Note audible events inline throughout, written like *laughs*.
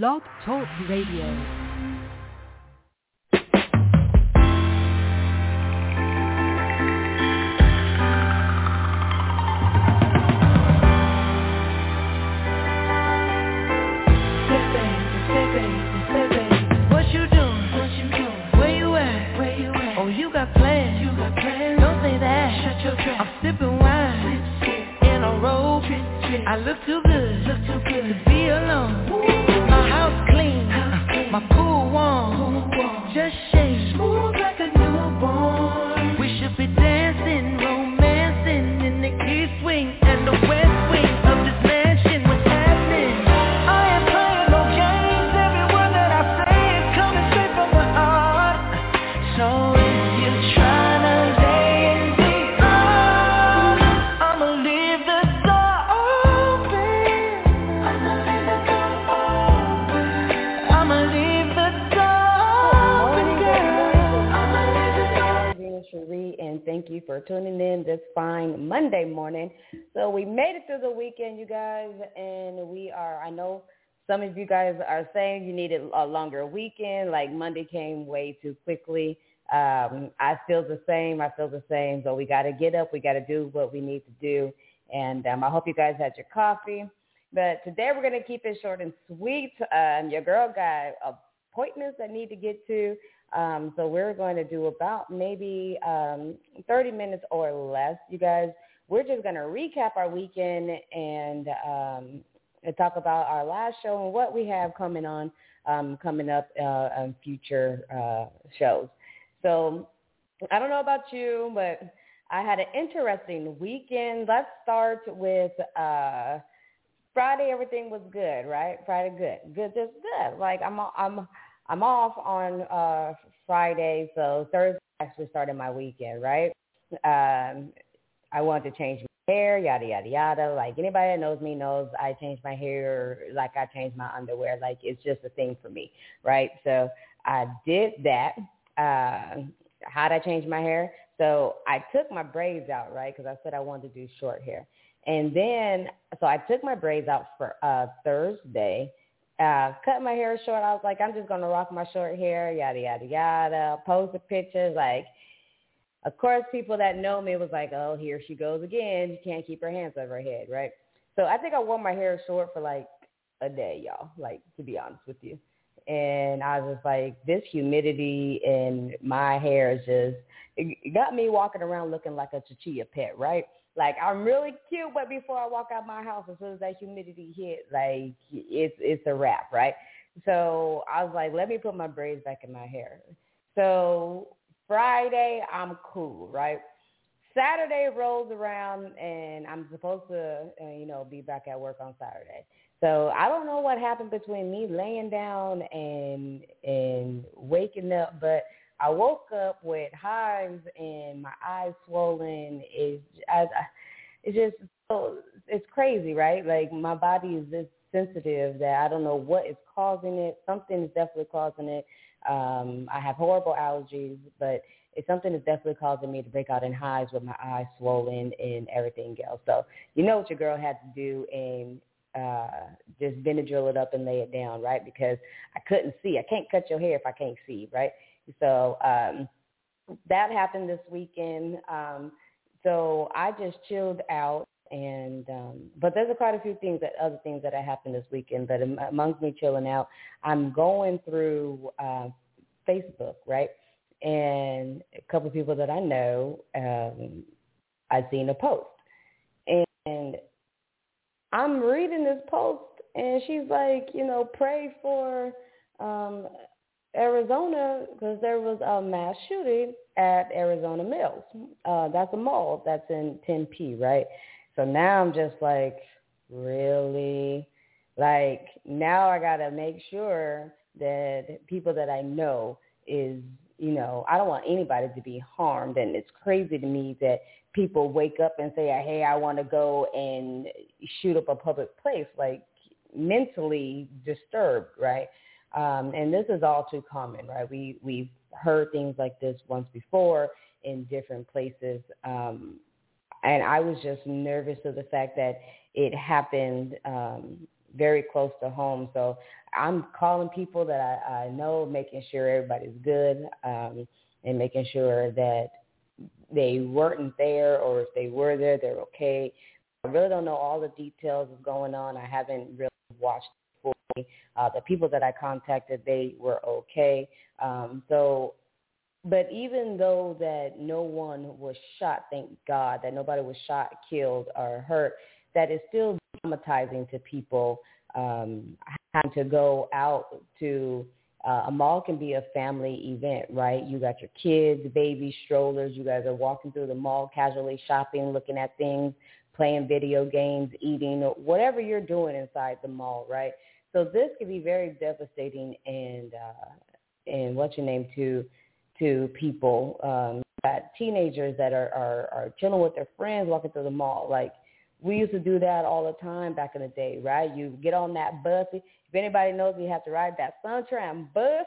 Blog Talk Radio. What you doing? What you doing? Where you at? Where you at? Oh, you got plans. You got plans. Don't say that. Shut your trap. I'm sipping wine in a robe. I look too good. Look too good to be alone. For tuning in this fine Monday morning. So we made it through the weekend, you guys, and we are, I know some of you guys are saying you needed a longer weekend, like Monday came way too quickly. Um, I feel the same. I feel the same. So we got to get up. We got to do what we need to do. And um, I hope you guys had your coffee. But today we're going to keep it short and sweet. Um, your girl got appointments that need to get to. Um, so we're going to do about maybe um, 30 minutes or less, you guys. We're just going to recap our weekend and, um, and talk about our last show and what we have coming on, um, coming up uh, on future uh, shows. So I don't know about you, but I had an interesting weekend. Let's start with uh, Friday. Everything was good, right? Friday, good, good, just good. Like I'm, I'm, I'm off on uh, Friday, so Thursday actually started my weekend, right? Um, I wanted to change my hair, yada yada yada. Like anybody that knows me knows I change my hair like I change my underwear. Like it's just a thing for me, right? So I did that. Uh, how did I change my hair? So I took my braids out, right? Because I said I wanted to do short hair. And then, so I took my braids out for uh, Thursday, uh, cut my hair short. I was like, I'm just to rock my short hair, yada, yada, yada. Post the pictures. Like, of course, people that know me was like, oh, here she goes again. You can't keep her hands over her head, right? So I think I wore my hair short for like a day, y'all, like, to be honest with you. And I was like, this humidity and my hair is just, it got me walking around looking like a chichilla pet, right? Like I'm really cute, but before I walk out my house, as soon as that humidity hit, like it's it's a wrap, right? So I was like, let me put my braids back in my hair. So Friday, I'm cool, right? Saturday rolls around, and I'm supposed to, uh, you know, be back at work on Saturday. So I don't know what happened between me laying down and and waking up, but I woke up with hives and my eyes swollen. Is I, it's just so it's crazy, right? Like my body is this sensitive that I don't know what is causing it. Something is definitely causing it. Um, I have horrible allergies, but it's something that's definitely causing me to break out in hives with my eyes swollen and everything else. So you know what your girl had to do and uh just Benadryl it up and lay it down, right? Because I couldn't see. I can't cut your hair if I can't see, right? So um, that happened this weekend. Um, so I just chilled out, and um, but there's a quite a few things that other things that happened this weekend. But am- amongst me chilling out, I'm going through uh, Facebook, right? And a couple of people that I know, um, I've seen a post, and I'm reading this post, and she's like, you know, pray for um, Arizona because there was a mass shooting at Arizona Mills. Uh, that's a mall that's in Tempe, right? So now I'm just like, really? Like now I got to make sure that people that I know is, you know, I don't want anybody to be harmed. And it's crazy to me that people wake up and say, hey, I want to go and shoot up a public place, like mentally disturbed, right? Um, and this is all too common, right? We we've heard things like this once before in different places, um, and I was just nervous of the fact that it happened um, very close to home. So I'm calling people that I, I know, making sure everybody's good, um, and making sure that they weren't there or if they were there, they're okay. I really don't know all the details of going on. I haven't really watched. Uh, the people that I contacted, they were okay. Um, so, but even though that no one was shot, thank God that nobody was shot, killed, or hurt, that is still traumatizing to people um, having to go out to uh, a mall can be a family event, right? You got your kids, babies, strollers. You guys are walking through the mall, casually shopping, looking at things, playing video games, eating, whatever you're doing inside the mall, right? So this can be very devastating and uh, and what's your name to to people. Um, got teenagers that are, are are chilling with their friends, walking through the mall, like we used to do that all the time back in the day, right? You get on that bus. If anybody knows, you have to ride that Sun Tran bus,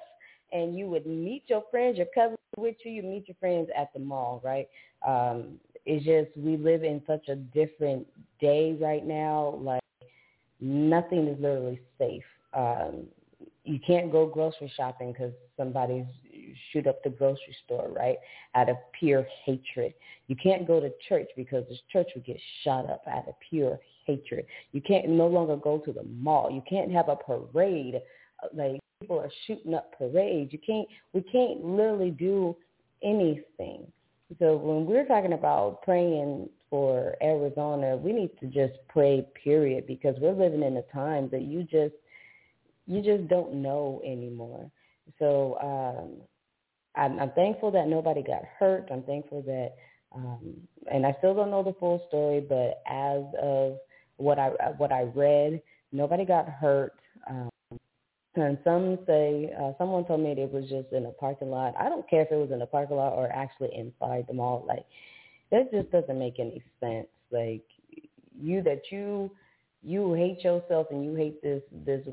and you would meet your friends, your cousins with you. You meet your friends at the mall, right? Um, it's just we live in such a different day right now. Like nothing is literally safe. Um, you can't go grocery shopping because somebody's shoot up the grocery store, right? Out of pure hatred. You can't go to church because this church would get shot up out of pure hatred. You can't no longer go to the mall. You can't have a parade. Like people are shooting up parades. You can't. We can't literally do anything. So when we're talking about praying for Arizona, we need to just pray, period, because we're living in a time that you just you just don't know anymore. So um, I'm, I'm thankful that nobody got hurt. I'm thankful that, um, and I still don't know the full story, but as of what I what I read, nobody got hurt. Um, and some say, uh, someone told me it was just in a parking lot. I don't care if it was in a parking lot or actually inside the mall. Like that just doesn't make any sense. Like you that you you hate yourself and you hate this this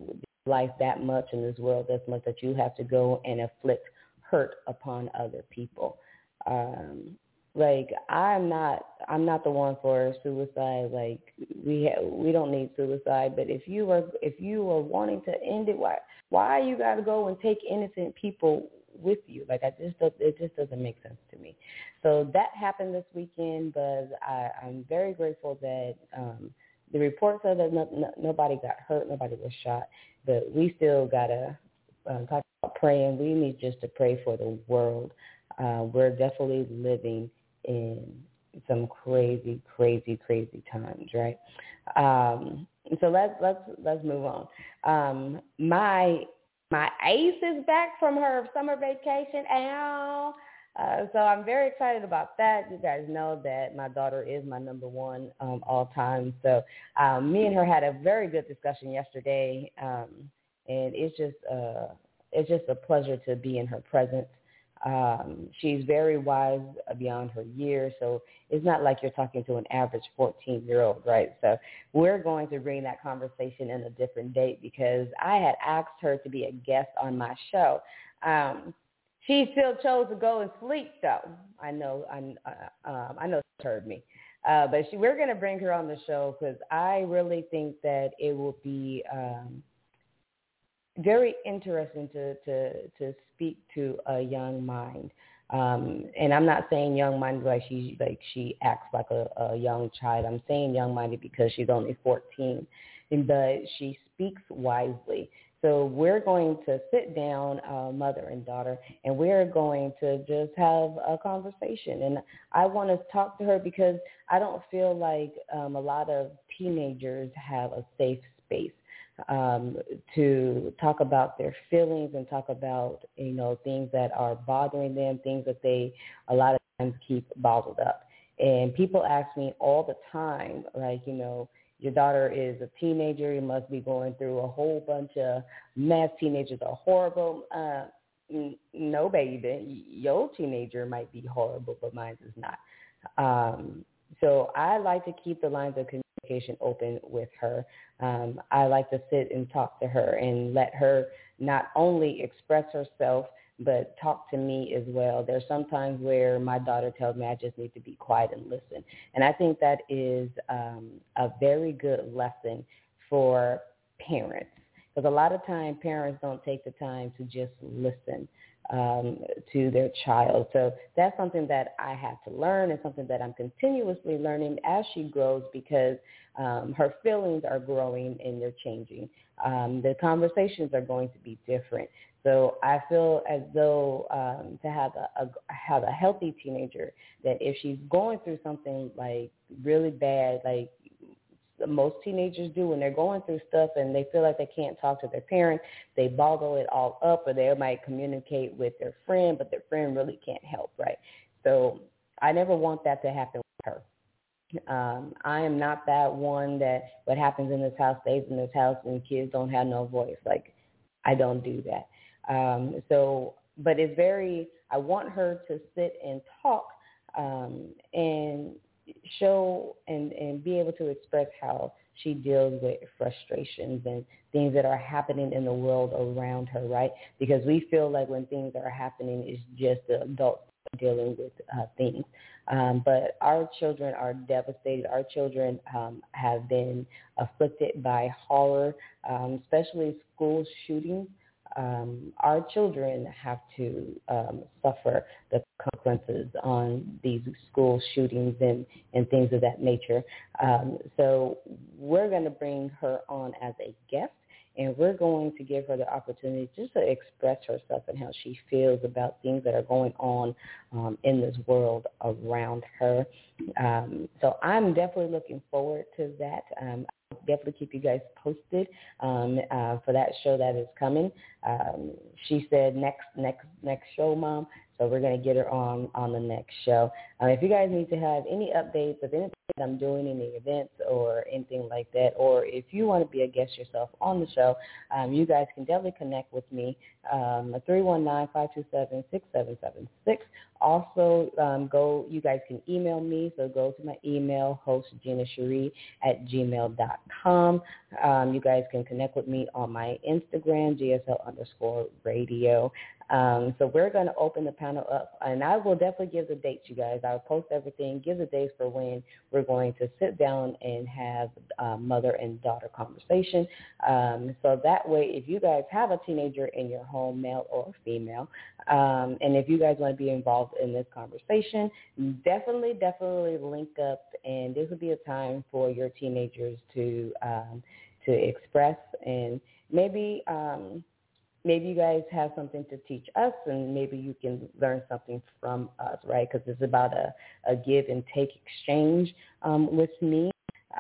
life that much in this world that much that you have to go and inflict hurt upon other people. Um, like I'm not I'm not the one for suicide. Like we ha- we don't need suicide. But if you are if you are wanting to end it, why why you got to go and take innocent people with you? Like I just it just doesn't make sense to me. So that happened this weekend, but I, I'm very grateful that um, the report said that no, no, nobody got hurt, nobody was shot, but we still gotta um, talk about praying. We need just to pray for the world. Uh, we're definitely living in some crazy, crazy, crazy times, right? Um, so let's let's let's move on. Um, my my ace is back from her summer vacation. Ow. Uh, so I'm very excited about that. You guys know that my daughter is my number one um, all time. So um, me and her had a very good discussion yesterday, um, and it's just uh, it's just a pleasure to be in her presence. Um, she's very wise beyond her years, so it's not like you're talking to an average 14-year-old, right? So we're going to bring that conversation in a different date because I had asked her to be a guest on my show. Um, she still chose to go and sleep, though. I know, I, uh, um, I know she heard me. Uh, but she, we're going to bring her on the show because I really think that it will be um, very interesting to, to, to speak to a young mind. Um, and I'm not saying young minded like she like she acts like a, a young child. I'm saying young minded because she's only 14, and but she speaks wisely. So we're going to sit down, uh, mother and daughter, and we're going to just have a conversation. And I want to talk to her because I don't feel like um, a lot of teenagers have a safe space um, to talk about their feelings and talk about, you know, things that are bothering them, things that they a lot of times keep bottled up. And people ask me all the time, like, you know, your daughter is a teenager. You must be going through a whole bunch of mess. Teenagers are horrible. Uh, no, baby. Your teenager might be horrible, but mine is not. Um, so I like to keep the lines of communication open with her. Um, I like to sit and talk to her and let her not only express herself – but talk to me as well. There's sometimes where my daughter tells me I just need to be quiet and listen. And I think that is um, a very good lesson for parents because a lot of time parents don't take the time to just listen um, to their child. So that's something that I had to learn and something that I'm continuously learning as she grows because um, her feelings are growing and they're changing. Um, the conversations are going to be different. So I feel as though um, to have a, a have a healthy teenager that if she's going through something like really bad, like most teenagers do when they're going through stuff and they feel like they can't talk to their parent. they boggle it all up or they might communicate with their friend, but their friend really can't help, right? So I never want that to happen with her. Um, I am not that one that what happens in this house stays in this house and kids don't have no voice. Like I don't do that. Um, so, but it's very, I want her to sit and talk um, and show and, and be able to express how she deals with frustrations and things that are happening in the world around her, right? Because we feel like when things are happening, it's just the adults dealing with uh, things. Um, but our children are devastated. Our children um, have been afflicted by horror, um, especially school shootings um, our children have to um, suffer the consequences on these school shootings and, and things of that nature. Um, so we're going to bring her on as a guest and we're going to give her the opportunity just to express herself and how she feels about things that are going on um, in this world around her. Um, so I'm definitely looking forward to that. Um, definitely keep you guys posted um, uh, for that show that is coming. Um, she said next next next show, mom. So we're going to get her on on the next show. Um, if you guys need to have any updates of anything that I'm doing, any events or anything like that, or if you want to be a guest yourself on the show, um, you guys can definitely connect with me. Um, 319-527-6776. Also, um, go. You guys can email me. So go to my email, host Gina Cherie at gmail.com. Um, you guys can connect with me on my Instagram, GSL underscore radio. Um, so we're going to open the panel up, and I will definitely give the dates, you guys. I'll post everything, give the dates for when we're going to sit down and have uh, mother and daughter conversation. Um, so that way, if you guys have a teenager in your home, male or female, um, and if you guys want to be involved in this conversation, definitely, definitely link up, and this will be a time for your teenagers to um, to express and maybe. Um, maybe you guys have something to teach us and maybe you can learn something from us, right? Because it's about a, a give and take exchange um, with me.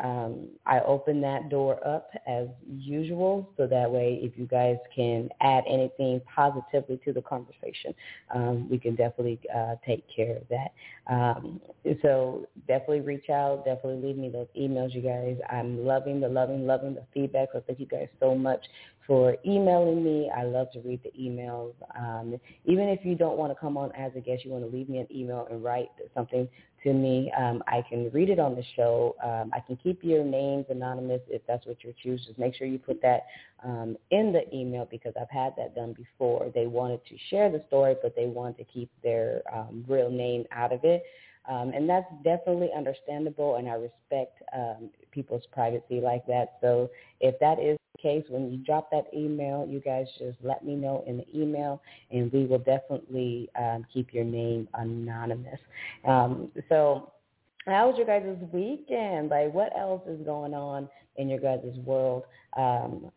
Um, I open that door up as usual so that way if you guys can add anything positively to the conversation, um, we can definitely uh, take care of that. Um, so definitely reach out, definitely leave me those emails, you guys. I'm loving the loving, loving the feedback. So thank you guys so much for emailing me. I love to read the emails. Um, even if you don't want to come on as a guest, you want to leave me an email and write something to me. Um, I can read it on the show. Um, I can keep your names anonymous if that's what you choose. Just make sure you put that um, in the email because I've had that done before. They wanted to share the story, but they wanted to keep their um, real name out of it. Um, and that's definitely understandable, and I respect um, people's privacy like that. So if that is case, when you drop that email, you guys just let me know in the email, and we will definitely um, keep your name anonymous. Um, so how was your guys' weekend? Like, what else is going on in your guys' world? Um,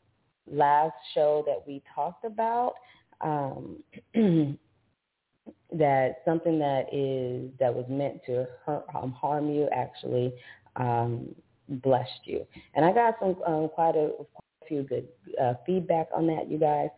last show that we talked about, um, *clears throat* that something that is that was meant to hurt, um, harm you actually um, blessed you. And I got some um, quite a few good uh, feedback on that, you guys.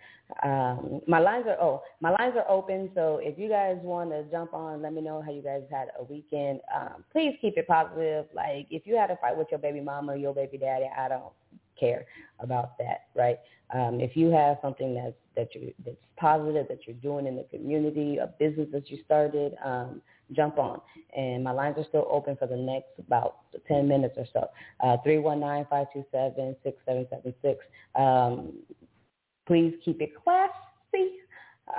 Um, my lines are oh, my lines are open. So if you guys want to jump on, let me know how you guys had a weekend. Um, please keep it positive. Like if you had a fight with your baby mama your baby daddy, I don't care about that, right? Um, if you have something that's that you that's positive that you're doing in the community, a business that you started, um, jump on. And my lines are still open for the next about 10 minutes or so. Uh, 319-527-6776. Um, please keep it classy.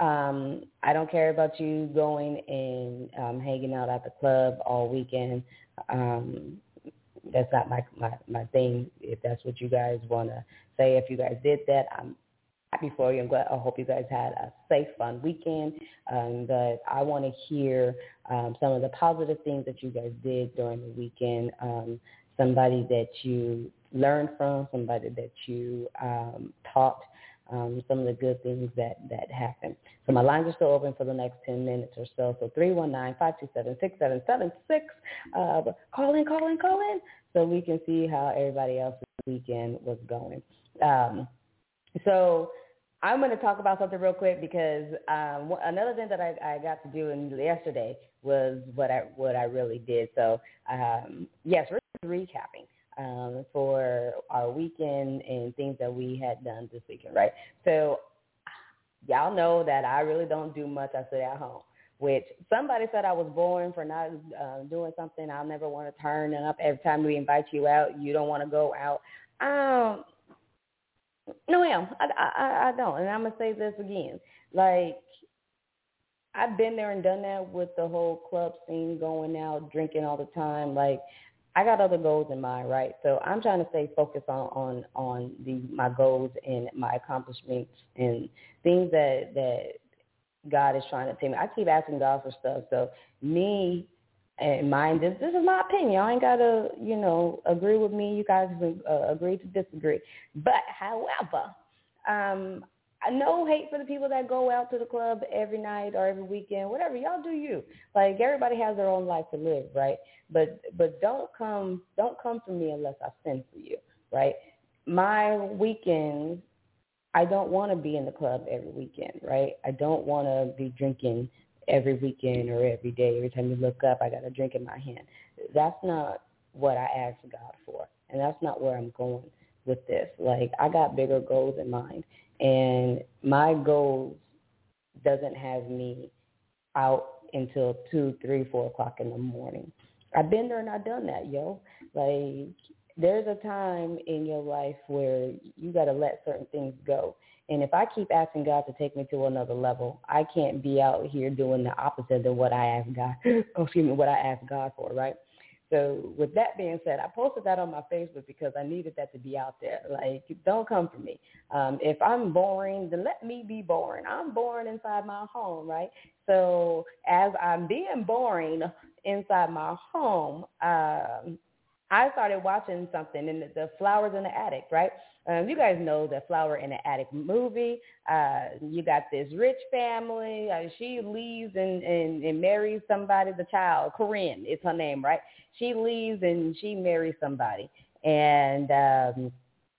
Um, I don't care about you going and um, hanging out at the club all weekend. Um, that's not my, my my thing. If that's what you guys want to say, if you guys did that, I'm happy for you. I'm glad. I hope you guys had a safe, fun weekend. Um, but I want to hear um, some of the positive things that you guys did during the weekend. Um, somebody that you learned from, somebody that you um, taught. Um, some of the good things that, that happened. So my lines are still open for the next 10 minutes or so. So 319-527-6776. Uh, call in, call in, call in so we can see how everybody else's weekend was going. Um, so I'm going to talk about something real quick because um, another thing that I, I got to do in, yesterday was what I what I really did. So um, yes, we're just recapping um, for our weekend and things that we had done this weekend, right? So y'all know that I really don't do much. I sit at home. Which somebody said I was born for not uh, doing something. I'll never want to turn up every time we invite you out. You don't want to go out. Um, no, ma'am, I, I, I don't. And I'm gonna say this again. Like, I've been there and done that with the whole club scene, going out, drinking all the time. Like, I got other goals in mind, right? So I'm trying to stay focused on on on the my goals and my accomplishments and things that that God is trying to tell me. I keep asking God for stuff. So me and mind this this is my opinion. Y'all ain't gotta, you know, agree with me. You guys uh, agree to disagree. But however, um, I no hate for the people that go out to the club every night or every weekend, whatever. Y'all do you. Like everybody has their own life to live, right? But but don't come don't come for me unless I send for you, right? My weekends I don't want to be in the club every weekend, right? I don't want to be drinking every weekend or every day. Every time you look up, I got a drink in my hand. That's not what I asked God for, and that's not where I'm going with this. Like I got bigger goals in mind, and my goals doesn't have me out until two, three, four o'clock in the morning. I've been there and I've done that, yo. Like there's a time in your life where you got to let certain things go. And if I keep asking God to take me to another level, I can't be out here doing the opposite of what I ask God, *laughs* oh, excuse me, what I ask God for, right? So with that being said, I posted that on my Facebook because I needed that to be out there. Like, don't come for me. Um, if I'm boring, then let me be boring. I'm boring inside my home, right? So as I'm being boring inside my home, um, I started watching something in the, Flowers in the Attic, right? Um, you guys know the Flower in the Attic movie. Uh, you got this rich family. Uh, she leaves and, and, and marries somebody, the child, Corinne is her name, right? She leaves and she marries somebody, and um,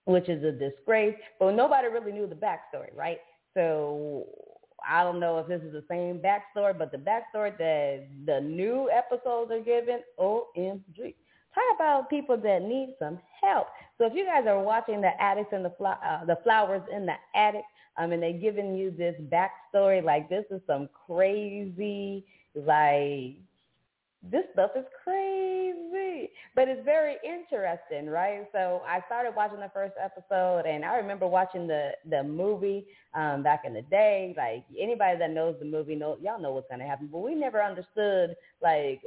which is a disgrace. But nobody really knew the backstory, right? So I don't know if this is the same backstory, but the backstory that the new episodes are given, OMG. Talk about people that need some help. So if you guys are watching the addicts and the fl- uh, the flowers in the attic, I mean, they're giving you this backstory. Like this is some crazy, like this stuff is crazy, but it's very interesting, right? So I started watching the first episode, and I remember watching the the movie um, back in the day. Like anybody that knows the movie, know y'all know what's gonna happen, but we never understood like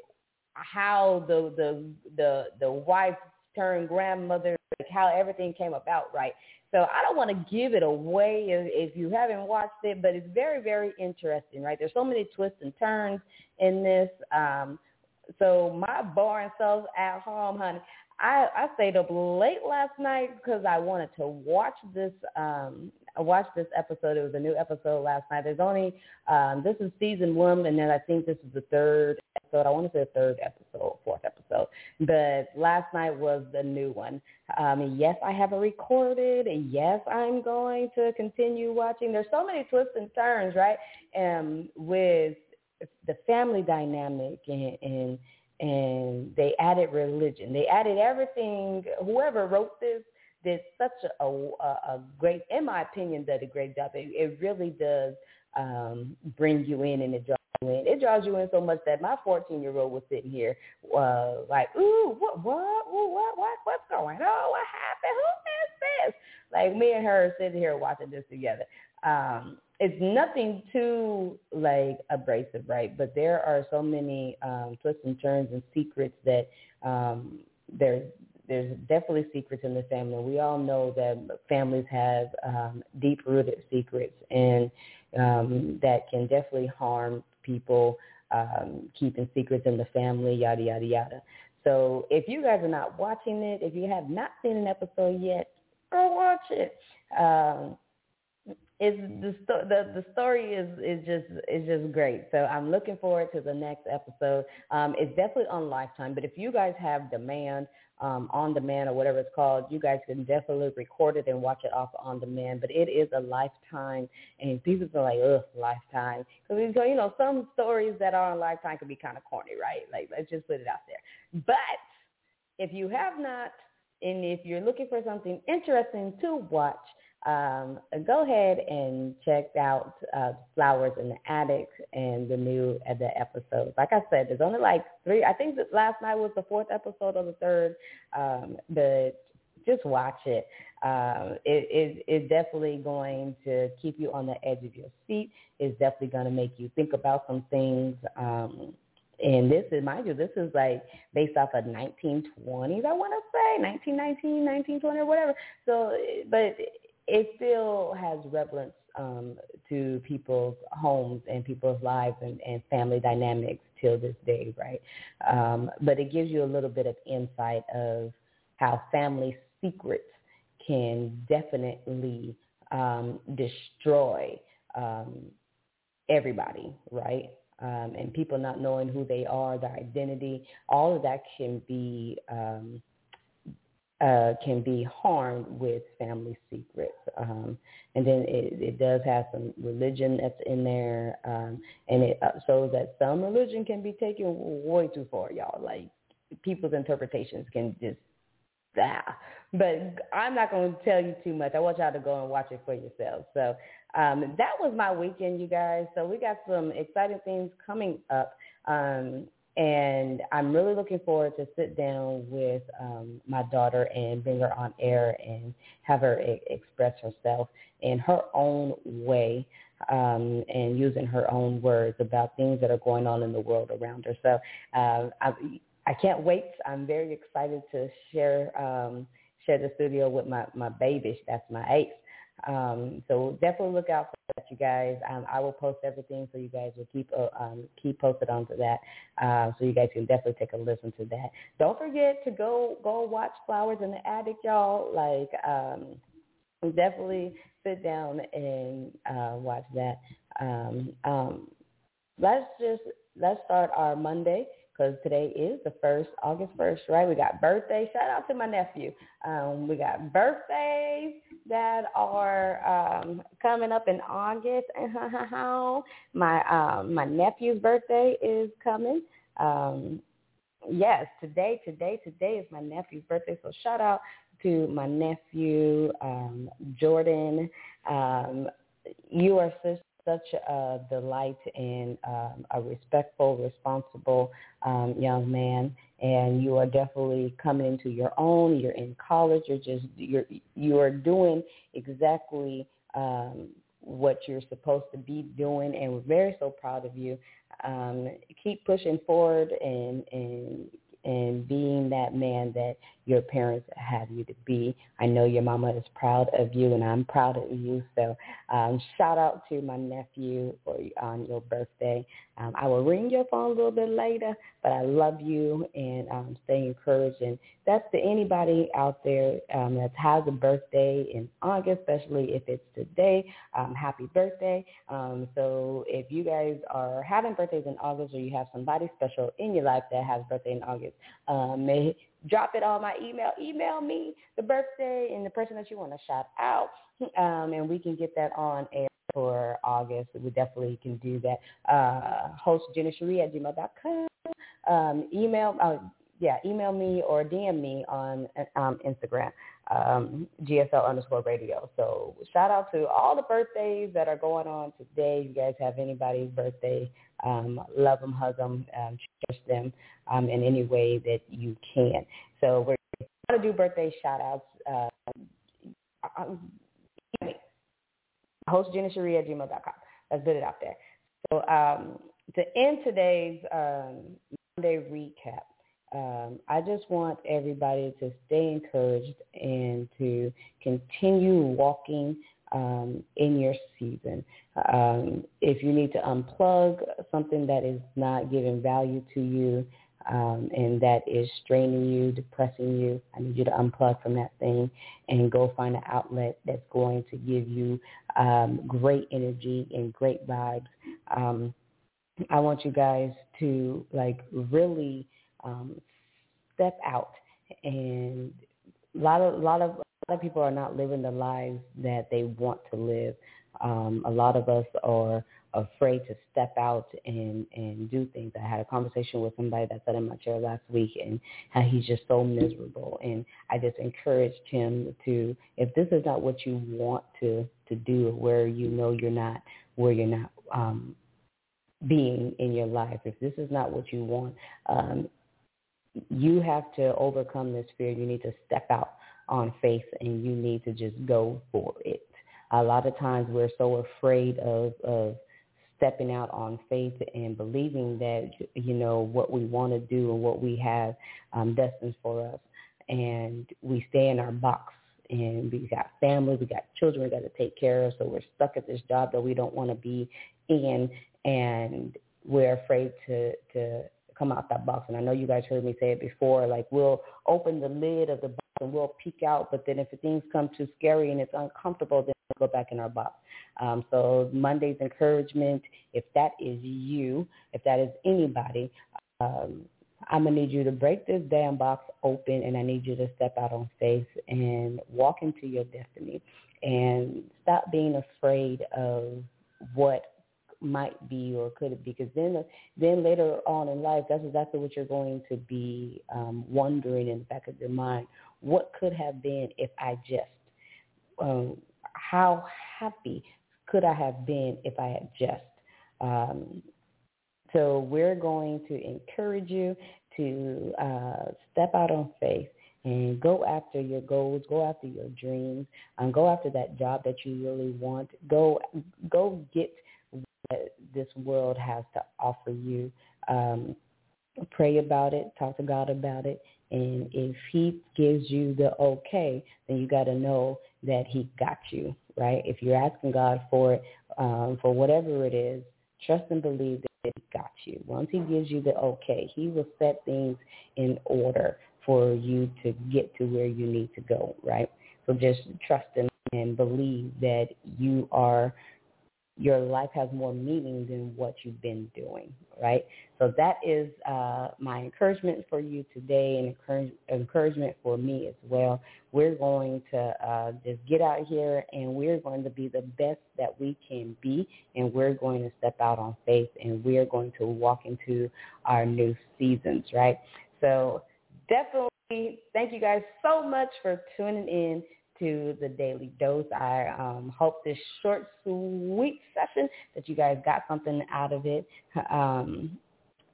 how the the the the wife turned grandmother, like how everything came about, right? So I don't want to give it away if, if you haven't watched it, but it's very, very interesting, right? There's so many twists and turns in this. Um, so my boring self at home, honey, I, I stayed up late last night because I wanted to watch this um, I watched this episode. It was a new episode last night. There's only um, this is season one, and then I think this is the third episode. I want to say the third episode, fourth episode. But last night was the new one. Um, yes, I have it recorded, and yes, I'm going to continue watching. There's so many twists and turns, right? Um, with the family dynamic and, and and they added religion. They added everything. Whoever wrote this did such a, a, a great, in my opinion, did a great job. It, it really does um, bring you in and it draws you in. It draws you in so much that my 14-year-old was sitting here uh, like, ooh, what, what, ooh, what, what, what's going on? What happened? Who is this? Like me and her sitting here watching this together. Um, it's nothing too like abrasive, right? But there are so many um, twists and turns and secrets that um, there's there's definitely secrets in the family. We all know that families have um, deep-rooted secrets, and um, that can definitely harm people. Um, keeping secrets in the family, yada yada yada. So if you guys are not watching it, if you have not seen an episode yet, go watch it. Um, it's the, the the story is is just is just great. So I'm looking forward to the next episode. Um, it's definitely on Lifetime, but if you guys have demand um, on demand or whatever it's called, you guys can definitely record it and watch it off on demand. But it is a Lifetime, and people are like, ugh, Lifetime, because you know some stories that are on Lifetime can be kind of corny, right? Like let's just put it out there. But if you have not, and if you're looking for something interesting to watch um, go ahead and check out uh, Flowers in the Attic and the new uh, the episodes. Like I said, there's only like three. I think that last night was the fourth episode or the third, um, but just watch it. Um, it, it. It's definitely going to keep you on the edge of your seat. It's definitely going to make you think about some things. Um, and this is, mind you, this is like based off of 1920s, I want to say, 1919, 1920, or whatever. So, but it still has relevance um, to people's homes and people's lives and, and family dynamics till this day, right? Um, but it gives you a little bit of insight of how family secrets can definitely um, destroy um, everybody, right? Um, and people not knowing who they are, their identity, all of that can be um, uh, can be harmed with family secrets. Um, and then it, it does have some religion that's in there, um, and it uh, shows that some religion can be taken way too far, y'all. Like people's interpretations can just ah. But I'm not going to tell you too much. I want y'all to go and watch it for yourselves. So um, that was my weekend, you guys. So we got some exciting things coming up. Um, and I'm really looking forward to sit down with um, my daughter and bring her on air and have her express herself in her own way um, and using her own words about things that are going on in the world around her. So uh, I, I can't wait. I'm very excited to share um, share the studio with my my baby. That's my ace. Um, so definitely look out for that, you guys. Um, I will post everything so you guys will keep uh, um, keep posted onto that. Uh, so you guys can definitely take a listen to that. Don't forget to go go watch Flowers in the Attic, y'all. Like um, definitely sit down and uh, watch that. Um, um, let's just let's start our Monday because today is the first, August 1st, right? We got birthdays. Shout out to my nephew. Um, we got birthdays that are um, coming up in August. *laughs* my um, my nephew's birthday is coming. Um, yes, today, today, today is my nephew's birthday. So shout out to my nephew, um, Jordan. Um, you are such such a delight and um, a respectful, responsible um, young man, and you are definitely coming into your own. You're in college. You're just you're you are doing exactly um, what you're supposed to be doing, and we're very so proud of you. Um, keep pushing forward and and and being that man that your parents have you to be. I know your mama is proud of you, and I'm proud of you. So um, shout out to my nephew for, on your birthday. Um, I will ring your phone a little bit later, but I love you and um, stay encouraged. And that's to anybody out there um, that has a birthday in August, especially if it's today. Um, happy birthday. Um, so if you guys are having birthdays in August or you have somebody special in your life that has birthday in August, um, may drop it on my email. Email me the birthday and the person that you want to shout out, um, and we can get that on air for August. We definitely can do that. Uh, host Gina Cherie at gmail.com. Um, email, uh, yeah, email me or DM me on um, Instagram, um, GSL underscore radio. So shout out to all the birthdays that are going on today. You guys have anybody's birthday, um, love them, hug them, um, cherish them um, in any way that you can. So we're going to do birthday shout outs. Uh, um, host Gina Cherie at gmail.com. Let's put it out there. So um, to end today's um, Monday recap, um, I just want everybody to stay encouraged and to continue walking um, in your season. Um, if you need to unplug something that is not giving value to you um, and that is straining you, depressing you, I need you to unplug from that thing and go find an outlet that's going to give you um, great energy and great vibes. Um, I want you guys to like really um, step out and a lot of a lot of a lot of people are not living the lives that they want to live. Um, a lot of us are afraid to step out and and do things. I had a conversation with somebody that sat in my chair last week and how he's just so miserable. And I just encouraged him to, if this is not what you want to to do, where you know you're not where you're not um, being in your life, if this is not what you want, um, you have to overcome this fear. You need to step out on faith and you need to just go for it. A lot of times we're so afraid of, of stepping out on faith and believing that, you know, what we want to do and what we have um, destined for us. And we stay in our box and we got family, we got children we got to take care of. So we're stuck at this job that we don't want to be in and we're afraid to, to come out that box. And I know you guys heard me say it before, like we'll open the lid of the box and we'll peek out, but then if things come too scary and it's uncomfortable, go back in our box. Um, so Monday's encouragement, if that is you, if that is anybody, um, I'm going to need you to break this damn box open and I need you to step out on faith and walk into your destiny and stop being afraid of what might be or could be because then then later on in life that's exactly what you're going to be um, wondering in the back of your mind what could have been if I just, um, how happy could I have been if I had just. Um, so we're going to encourage you to uh, step out on faith and go after your goals, go after your dreams, and go after that job that you really want. Go, go get what this world has to offer you. Um, pray about it, talk to God about it, and if he gives you the okay, then you got to know that he got you, right? If you're asking God for it, um, for whatever it is, trust and believe that he got you. Once he gives you the okay, he will set things in order for you to get to where you need to go, right? So just trust him and believe that you are your life has more meaning than what you've been doing, right? So that is uh, my encouragement for you today and encourage, encouragement for me as well. We're going to uh, just get out here and we're going to be the best that we can be and we're going to step out on faith and we're going to walk into our new seasons, right? So definitely thank you guys so much for tuning in to the Daily Dose. I um, hope this short, sweet session that you guys got something out of it. Um,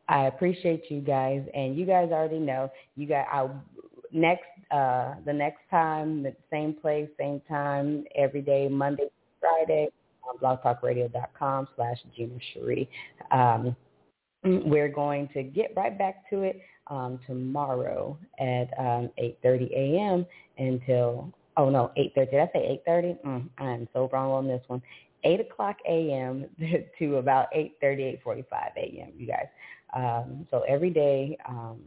I appreciate you guys, and you guys already know you got our next uh, the next time, the same place, same time, every day, Monday, Friday, on blogtalkradio.com slash Gina Cherie. Um, we're going to get right back to it um, tomorrow at um, 8.30 a.m. until oh no, 8.30. Did I say 8.30? Mm, I'm so wrong on this one. 8 o'clock a.m. *laughs* to about 8.30, 8.45 a.m., you guys. Um, so every day um,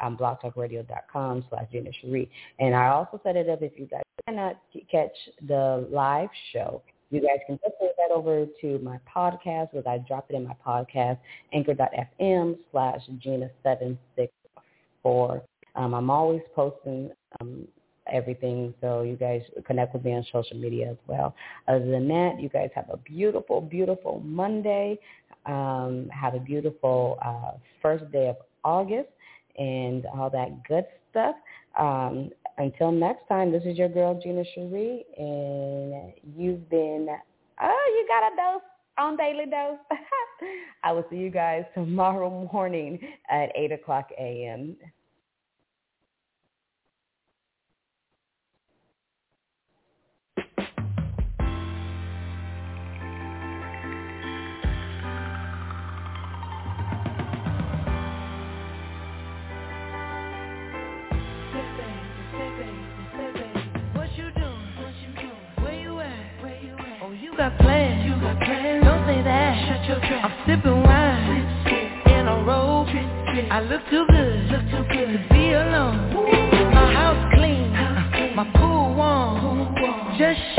on blogtalkradio.com slash Gina Cherie. And I also set it up if you guys cannot catch the live show. You guys can just send that over to my podcast, because I drop it in my podcast, anchor.fm slash Gina764. Um, I'm always posting um, everything. So you guys connect with me on social media as well. Other than that, you guys have a beautiful, beautiful Monday. Um, have a beautiful uh, first day of August and all that good stuff. Um, until next time, this is your girl Gina Cherie, and you've been, oh, you got a dose on Daily Dose. *laughs* I will see you guys tomorrow morning at 8 o'clock a.m. got plans. You got plans. Don't say that. Shut your trap. I'm sipping wine sip, in a robe. I look too good, look too good to be alone. My house clean, my pool warm. Just shake